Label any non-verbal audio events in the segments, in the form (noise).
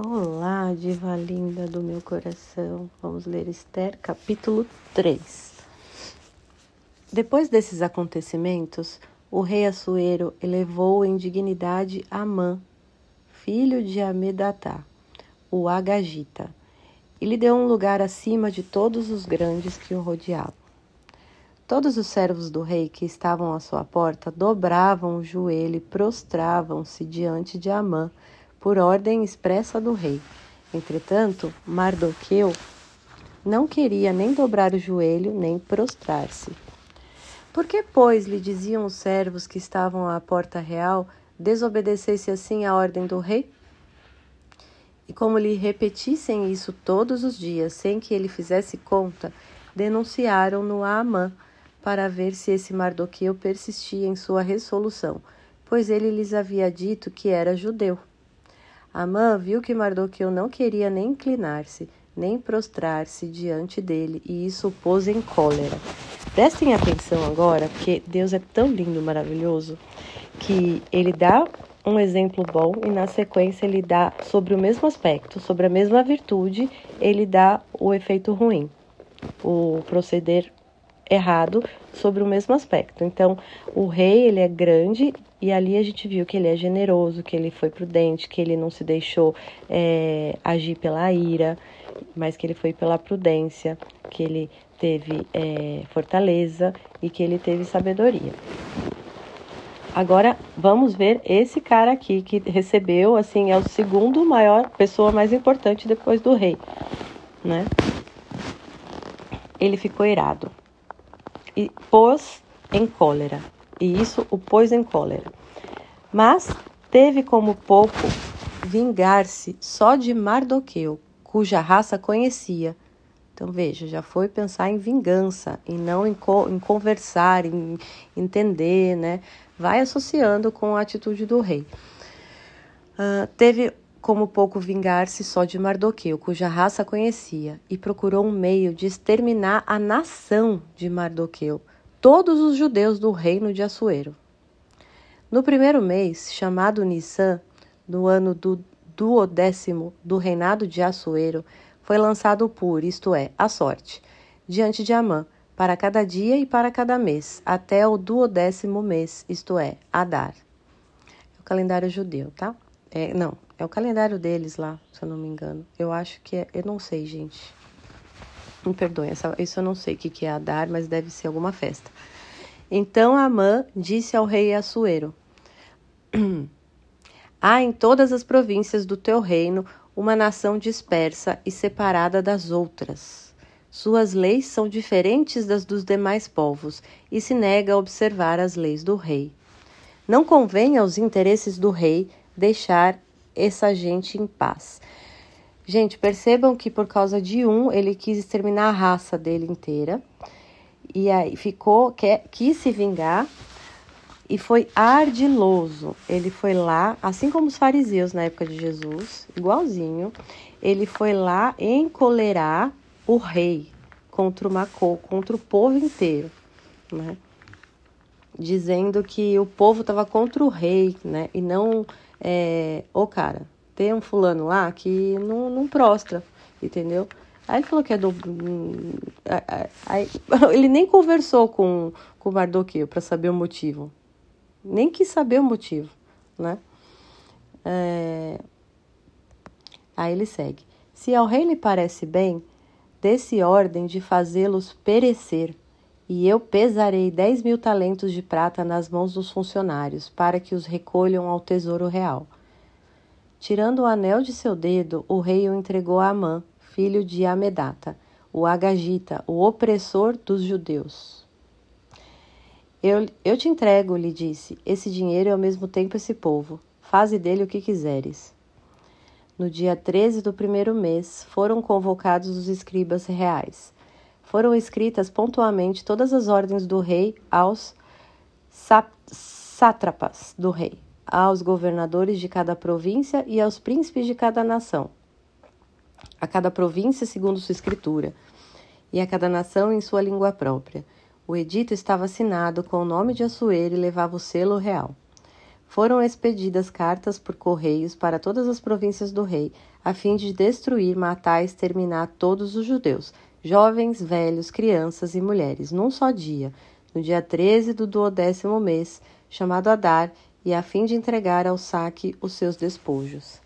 Olá, diva linda do meu coração. Vamos ler Esther, capítulo 3. Depois desses acontecimentos, o rei Assuero elevou em dignidade Amã, filho de Amedatá, o Agagita, e lhe deu um lugar acima de todos os grandes que o rodeavam. Todos os servos do rei que estavam à sua porta dobravam o joelho e prostravam-se diante de Amã, por ordem expressa do rei. Entretanto, Mardoqueu não queria nem dobrar o joelho, nem prostrar-se. Por que, pois, lhe diziam os servos que estavam à porta real, desobedecesse assim a ordem do rei? E como lhe repetissem isso todos os dias, sem que ele fizesse conta, denunciaram-no a Amã, para ver se esse Mardoqueu persistia em sua resolução, pois ele lhes havia dito que era judeu. Amã viu que Mardoqueu não queria nem inclinar-se, nem prostrar-se diante dele, e isso o pôs em cólera. Prestem atenção agora, porque Deus é tão lindo, maravilhoso, que ele dá um exemplo bom e na sequência ele dá sobre o mesmo aspecto, sobre a mesma virtude, ele dá o efeito ruim, o proceder errado sobre o mesmo aspecto. Então, o rei, ele é grande e ali a gente viu que ele é generoso, que ele foi prudente, que ele não se deixou é, agir pela ira, mas que ele foi pela prudência, que ele teve é, fortaleza e que ele teve sabedoria. Agora vamos ver esse cara aqui que recebeu, assim, é o segundo maior pessoa mais importante depois do rei, né? Ele ficou irado e pôs em cólera, e isso o pôs em cólera. Mas teve como pouco vingar-se só de Mardoqueu, cuja raça conhecia. Então veja, já foi pensar em vingança e não em, co em conversar, em entender, né? Vai associando com a atitude do rei. Uh, teve como pouco vingar-se só de Mardoqueu, cuja raça conhecia, e procurou um meio de exterminar a nação de Mardoqueu, todos os judeus do reino de Assuero. No primeiro mês, chamado Nissan, no ano do duodécimo do reinado de Assuero, foi lançado o pur, isto é, a sorte, diante de Amã, para cada dia e para cada mês, até o duodécimo mês, isto é, Adar. É o calendário judeu, tá? É, não, é o calendário deles lá, se eu não me engano. Eu acho que é. Eu não sei, gente. Me perdoem, essa, isso eu não sei o que, que é Adar, mas deve ser alguma festa. Então Amã disse ao rei Assuero: (clears throat) Há em todas as províncias do teu reino uma nação dispersa e separada das outras. Suas leis são diferentes das dos demais povos e se nega a observar as leis do rei. Não convém aos interesses do rei deixar essa gente em paz. Gente, percebam que por causa de um, ele quis exterminar a raça dele inteira. E aí ficou, quer, quis se vingar e foi ardiloso. Ele foi lá, assim como os fariseus na época de Jesus, igualzinho, ele foi lá encolerar o rei contra o Macô, contra o povo inteiro, né? Dizendo que o povo estava contra o rei, né? E não é, ô cara, tem um fulano lá que não, não prostra, entendeu? Aí ele falou que é do. Aí, (laughs) ele nem conversou com, com o Mardoqueu para saber o motivo. Nem quis saber o motivo, né? É... Aí ele segue. Se ao rei lhe parece bem, desse ordem de fazê-los perecer e eu pesarei dez mil talentos de prata nas mãos dos funcionários, para que os recolham ao tesouro real. Tirando o anel de seu dedo, o rei o entregou a Amã, filho de Amedata, o Agagita, o opressor dos judeus. Eu, eu te entrego, lhe disse, esse dinheiro e ao mesmo tempo esse povo. Faze dele o que quiseres. No dia 13 do primeiro mês, foram convocados os escribas reais foram escritas pontualmente todas as ordens do rei aos sátrapas do rei, aos governadores de cada província e aos príncipes de cada nação, a cada província segundo sua escritura, e a cada nação em sua língua própria. O edito estava assinado com o nome de Assuero e levava o selo real. foram expedidas cartas por correios para todas as províncias do rei, a fim de destruir, matar e exterminar todos os judeus, jovens, velhos, crianças e mulheres, num só dia, no dia 13 do duodécimo mês, chamado Adar, e a fim de entregar ao saque os seus despojos.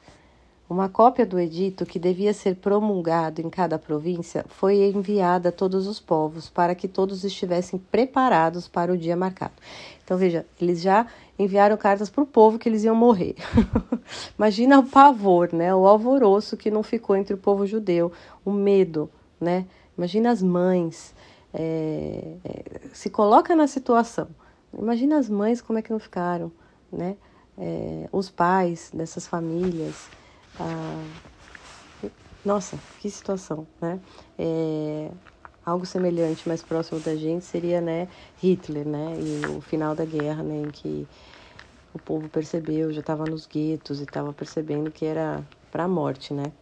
Uma cópia do edito, que devia ser promulgado em cada província, foi enviada a todos os povos, para que todos estivessem preparados para o dia marcado. Então, veja, eles já enviaram cartas para o povo que eles iam morrer. (laughs) Imagina o pavor, né? O alvoroço que não ficou entre o povo judeu, o medo, né? Imagina as mães. É, se coloca na situação. Imagina as mães como é que não ficaram, né? É, os pais dessas famílias. Nossa, que situação, né? É, algo semelhante, mais próximo da gente, seria, né, Hitler, né? E o final da guerra, né, em que o povo percebeu, já estava nos guetos e estava percebendo que era para a morte, né?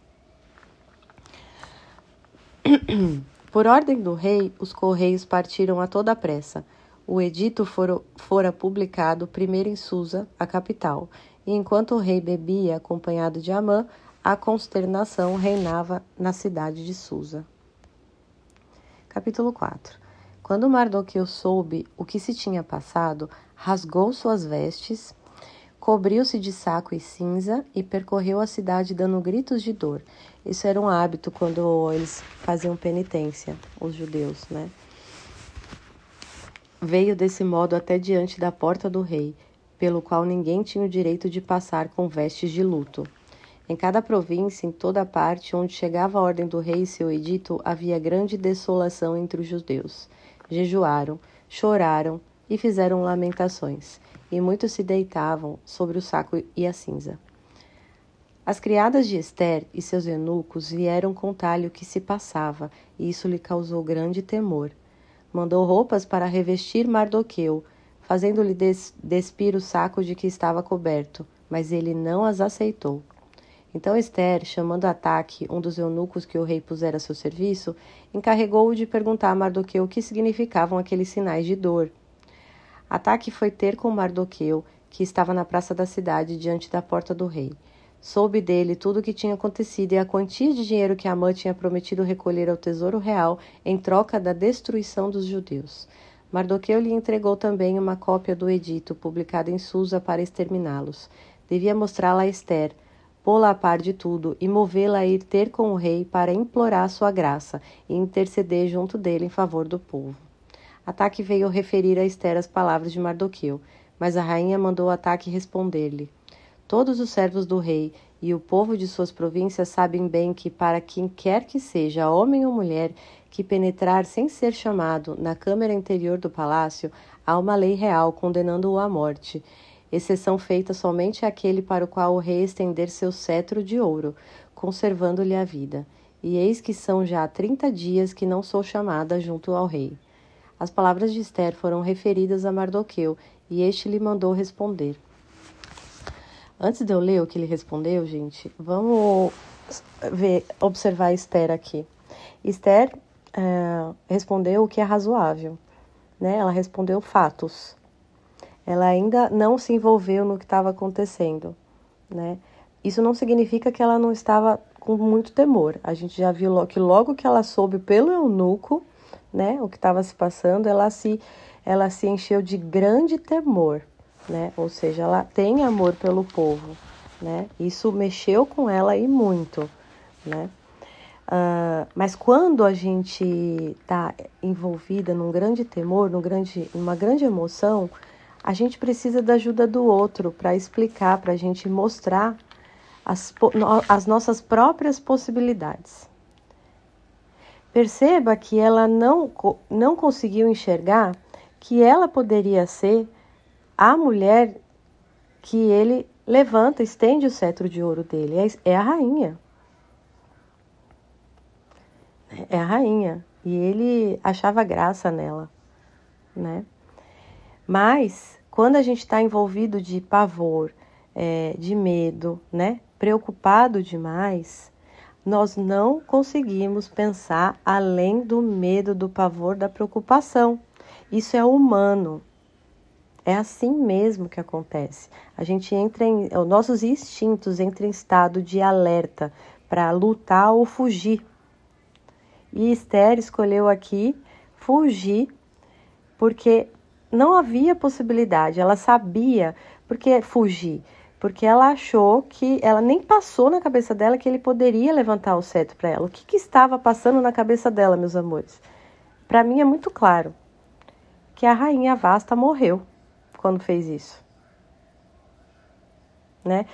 (clears throat) Por ordem do rei, os correios partiram a toda pressa. O edito fora, fora publicado primeiro em Susa, a capital, e enquanto o rei bebia acompanhado de Amã, a consternação reinava na cidade de Susa. Capítulo 4 Quando Mardoqueu soube o que se tinha passado, rasgou suas vestes, cobriu-se de saco e cinza e percorreu a cidade dando gritos de dor. Isso era um hábito quando eles faziam penitência, os judeus, né? Veio desse modo até diante da porta do rei pelo qual ninguém tinha o direito de passar com vestes de luto. Em cada província, em toda parte onde chegava a ordem do rei e seu edito, havia grande desolação entre os judeus. Jejuaram, choraram e fizeram lamentações, e muitos se deitavam sobre o saco e a cinza. As criadas de Esther e seus eunucos vieram contar-lhe o que se passava, e isso lhe causou grande temor. Mandou roupas para revestir Mardoqueu, fazendo-lhe des despir o saco de que estava coberto, mas ele não as aceitou. Então Esther, chamando Ataque, um dos eunucos que o rei pusera a seu serviço, encarregou-o de perguntar a Mardoqueu o que significavam aqueles sinais de dor. Ataque foi ter com Mardoqueu, que estava na praça da cidade, diante da porta do rei. Soube dele tudo o que tinha acontecido e a quantia de dinheiro que Amã tinha prometido recolher ao tesouro real em troca da destruição dos judeus. Mardoqueu lhe entregou também uma cópia do edito, publicado em Susa para exterminá-los. Devia mostrá-la a Esther, pô-la a par de tudo e movê-la a ir ter com o rei para implorar sua graça e interceder junto dele em favor do povo. Ataque veio referir a Esther as palavras de Mardoqueu, mas a rainha mandou Ataque responder-lhe. Todos os servos do rei e o povo de suas províncias sabem bem que, para quem quer que seja, homem ou mulher, que penetrar sem ser chamado na câmara interior do palácio, há uma lei real condenando-o à morte, exceção feita somente àquele para o qual o rei estender seu cetro de ouro, conservando-lhe a vida. E eis que são já trinta dias que não sou chamada junto ao rei. As palavras de Esther foram referidas a Mardoqueu, e este lhe mandou responder. Antes de eu ler o que ele respondeu, gente, vamos ver, observar Esther aqui. Esther é, respondeu o que é razoável, né? Ela respondeu fatos. Ela ainda não se envolveu no que estava acontecendo, né? Isso não significa que ela não estava com muito temor. A gente já viu que logo que ela soube pelo eunuco, né, o que estava se passando, ela se ela se encheu de grande temor, né? Ou seja, ela tem amor pelo povo, né? Isso mexeu com ela e muito, né? Uh, mas quando a gente está envolvida num grande temor, num grande, numa grande emoção, a gente precisa da ajuda do outro para explicar, para a gente mostrar as, as nossas próprias possibilidades. Perceba que ela não, não conseguiu enxergar que ela poderia ser a mulher que ele levanta, estende o cetro de ouro dele, é, é a rainha é a rainha e ele achava graça nela, né? Mas quando a gente está envolvido de pavor, é, de medo, né? Preocupado demais, nós não conseguimos pensar além do medo, do pavor, da preocupação. Isso é humano. É assim mesmo que acontece. A gente entra em. Os nossos instintos entram em estado de alerta para lutar ou fugir. E Esther escolheu aqui fugir porque não havia possibilidade. Ela sabia porque fugir, porque ela achou que ela nem passou na cabeça dela que ele poderia levantar o cetro para ela. O que, que estava passando na cabeça dela, meus amores? Para mim é muito claro que a rainha Vasta morreu quando fez isso. Né?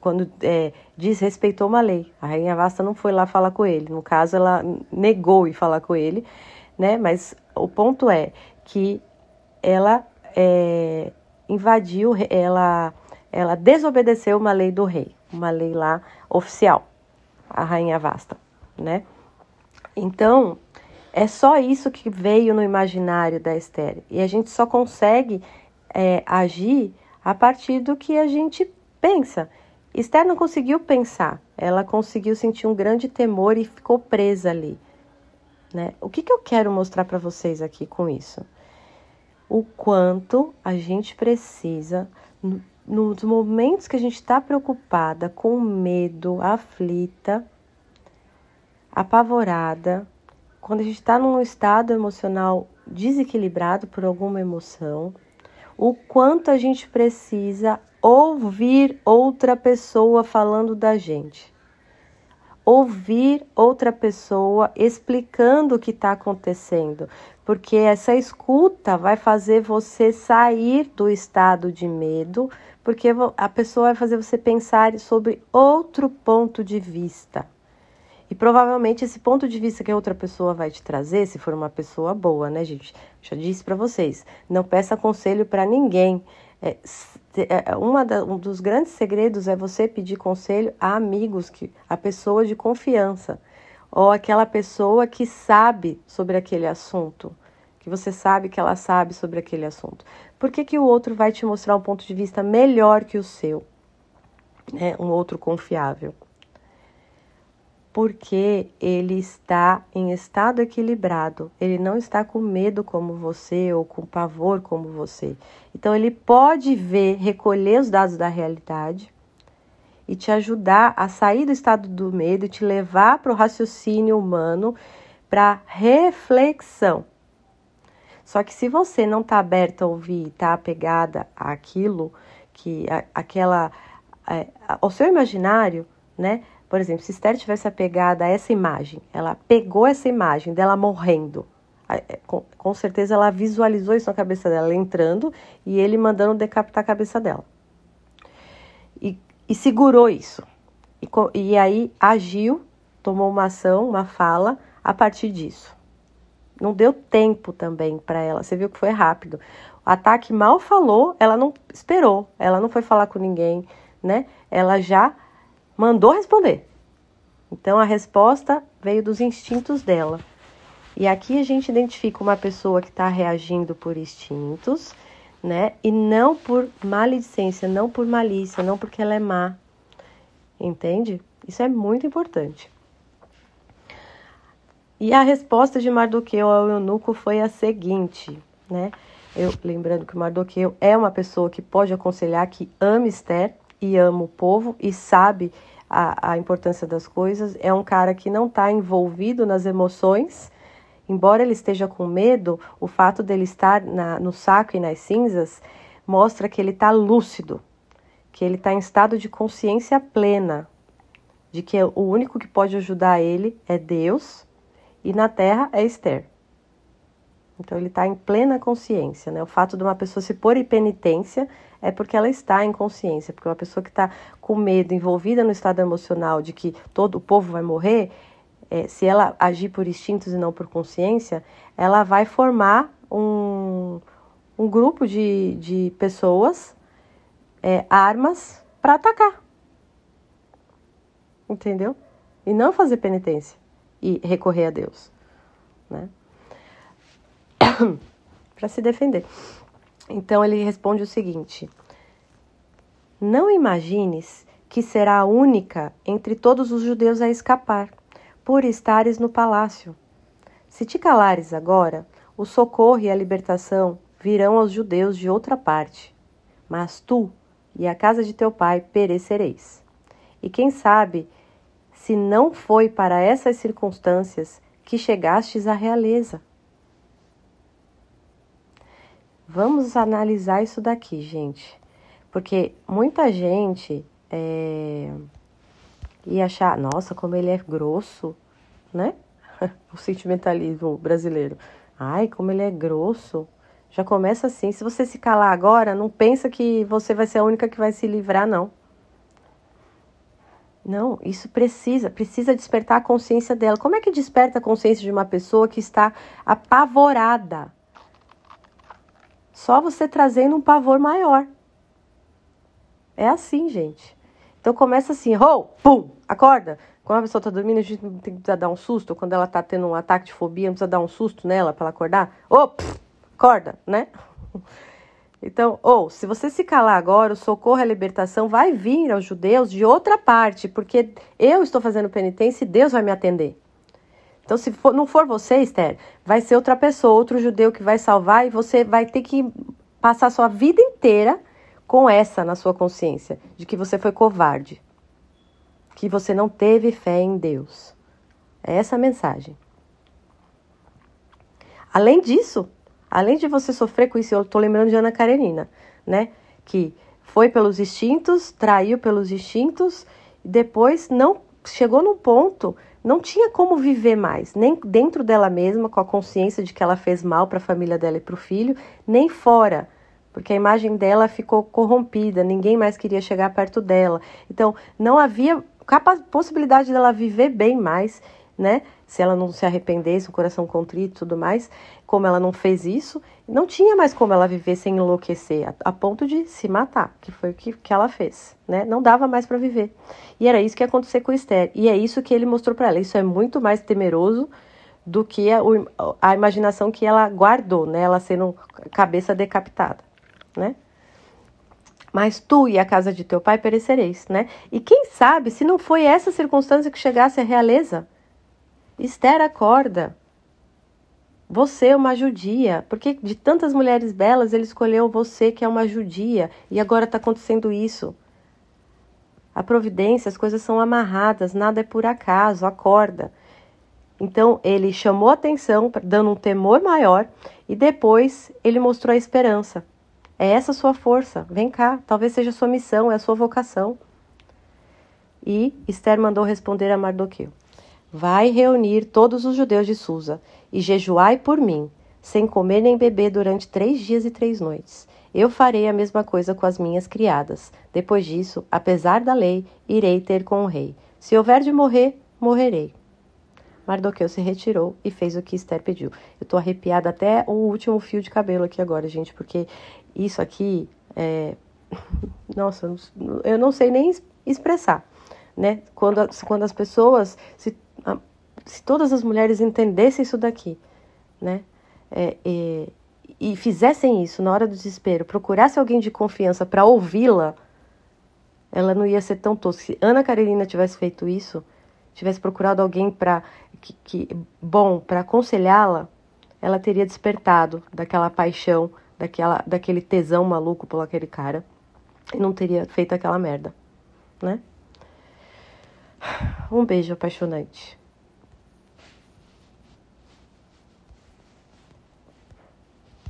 Quando é, desrespeitou uma lei. A rainha Vasta não foi lá falar com ele. No caso, ela negou ir falar com ele, né? Mas o ponto é que ela é, invadiu, ela, ela desobedeceu uma lei do rei, uma lei lá oficial, a rainha Vasta, né? Então, é só isso que veio no imaginário da Esther. E a gente só consegue é, agir a partir do que a gente pensa. Esther não conseguiu pensar, ela conseguiu sentir um grande temor e ficou presa ali. Né? O que, que eu quero mostrar para vocês aqui com isso? O quanto a gente precisa, nos momentos que a gente está preocupada, com medo, aflita, apavorada, quando a gente está num estado emocional desequilibrado por alguma emoção, o quanto a gente precisa ouvir outra pessoa falando da gente. Ouvir outra pessoa explicando o que está acontecendo, porque essa escuta vai fazer você sair do estado de medo, porque a pessoa vai fazer você pensar sobre outro ponto de vista. E provavelmente esse ponto de vista que a outra pessoa vai te trazer, se for uma pessoa boa, né, gente? Já disse para vocês, não peça conselho para ninguém. É, é, uma da, um dos grandes segredos é você pedir conselho a amigos, que, a pessoa de confiança, ou aquela pessoa que sabe sobre aquele assunto, que você sabe que ela sabe sobre aquele assunto. Por que, que o outro vai te mostrar um ponto de vista melhor que o seu? É, um outro confiável porque ele está em estado equilibrado, ele não está com medo como você ou com pavor como você. Então, ele pode ver, recolher os dados da realidade e te ajudar a sair do estado do medo e te levar para o raciocínio humano, para reflexão. Só que se você não está aberta a ouvir, está apegada àquilo, que a, aquela, é, ao seu imaginário, né? Por exemplo, se Esther tivesse apegada a essa imagem, ela pegou essa imagem dela morrendo, é, com certeza ela visualizou isso na cabeça dela, entrando e ele mandando decapitar a cabeça dela. E, e segurou isso. E, e aí agiu, tomou uma ação, uma fala a partir disso. Não deu tempo também para ela. Você viu que foi rápido. O ataque mal falou, ela não esperou, ela não foi falar com ninguém, né? Ela já mandou responder. Então a resposta veio dos instintos dela. E aqui a gente identifica uma pessoa que está reagindo por instintos, né? E não por maledicência, não por malícia, não porque ela é má. Entende? Isso é muito importante. E a resposta de Mardoqueu ao eunuco foi a seguinte, né? Eu, lembrando que Mardoqueu é uma pessoa que pode aconselhar, que ama Esther e ama o povo e sabe a, a importância das coisas. É um cara que não está envolvido nas emoções, embora ele esteja com medo, o fato dele estar na, no saco e nas cinzas mostra que ele está lúcido, que ele está em estado de consciência plena, de que o único que pode ajudar ele é Deus e na Terra é Esther. Então ele está em plena consciência, né? O fato de uma pessoa se pôr em penitência é porque ela está em consciência, porque uma pessoa que está com medo, envolvida no estado emocional de que todo o povo vai morrer, é, se ela agir por instintos e não por consciência, ela vai formar um, um grupo de, de pessoas, é, armas, para atacar. Entendeu? E não fazer penitência e recorrer a Deus. Né? (coughs) para se defender. Então ele responde o seguinte: Não imagines que será a única entre todos os judeus a escapar, por estares no palácio. Se te calares agora, o socorro e a libertação virão aos judeus de outra parte, mas tu e a casa de teu pai perecereis. E quem sabe se não foi para essas circunstâncias que chegastes à realeza? Vamos analisar isso daqui, gente. Porque muita gente é, ia achar, nossa, como ele é grosso, né? (laughs) o sentimentalismo brasileiro. Ai, como ele é grosso. Já começa assim. Se você se calar agora, não pensa que você vai ser a única que vai se livrar, não. Não, isso precisa, precisa despertar a consciência dela. Como é que desperta a consciência de uma pessoa que está apavorada? Só você trazendo um pavor maior. É assim, gente. Então começa assim, oh, pum, acorda. Quando a pessoa está dormindo, a gente não que dar um susto. Quando ela está tendo um ataque de fobia, não precisa dar um susto nela para ela acordar. Oh, acorda, né? (laughs) Então, ou se você se calar agora, o socorro e a libertação vai vir aos judeus de outra parte, porque eu estou fazendo penitência e Deus vai me atender. Então, se for, não for você, Esther, vai ser outra pessoa, outro judeu que vai salvar e você vai ter que passar a sua vida inteira com essa na sua consciência, de que você foi covarde, que você não teve fé em Deus. É essa a mensagem. Além disso, Além de você sofrer com isso, eu tô lembrando de Ana Karenina, né? Que foi pelos instintos, traiu pelos instintos, e depois não chegou num ponto, não tinha como viver mais, nem dentro dela mesma, com a consciência de que ela fez mal para a família dela e para o filho, nem fora, porque a imagem dela ficou corrompida, ninguém mais queria chegar perto dela. Então, não havia possibilidade dela viver bem mais, né? Se ela não se arrependesse, o coração contrito e tudo mais como ela não fez isso, não tinha mais como ela viver sem enlouquecer, a, a ponto de se matar, que foi o que, que ela fez, né? Não dava mais para viver. E era isso que ia acontecer com Esther. E é isso que ele mostrou para ela. Isso é muito mais temeroso do que a, a imaginação que ela guardou, né? Ela sendo cabeça decapitada, né? mas tu e a casa de teu pai perecereis, né? E quem sabe se não foi essa circunstância que chegasse à realeza? Esther acorda. Você é uma judia. Porque de tantas mulheres belas, ele escolheu você, que é uma judia. E agora está acontecendo isso. A providência, as coisas são amarradas, nada é por acaso, acorda. Então ele chamou atenção, dando um temor maior, e depois ele mostrou a esperança. É essa a sua força, vem cá, talvez seja a sua missão, é a sua vocação. E Esther mandou responder a Mardoqueu: Vai reunir todos os judeus de Susa e jejuai por mim, sem comer nem beber durante três dias e três noites. Eu farei a mesma coisa com as minhas criadas. Depois disso, apesar da lei, irei ter com o rei. Se houver de morrer, morrerei. Mardoqueu se retirou e fez o que Esther pediu. Eu tô arrepiada até o último fio de cabelo aqui agora, gente, porque isso aqui é. (laughs) Nossa, eu não sei nem expressar, né? Quando, quando as pessoas se se todas as mulheres entendessem isso daqui, né? É, é, e fizessem isso na hora do desespero, procurasse alguém de confiança para ouvi-la, ela não ia ser tão tosca. Se Ana Karenina tivesse feito isso, tivesse procurado alguém para que, que, bom para aconselhá-la, ela teria despertado daquela paixão, daquela, daquele tesão maluco por aquele cara e não teria feito aquela merda, né? Um beijo apaixonante.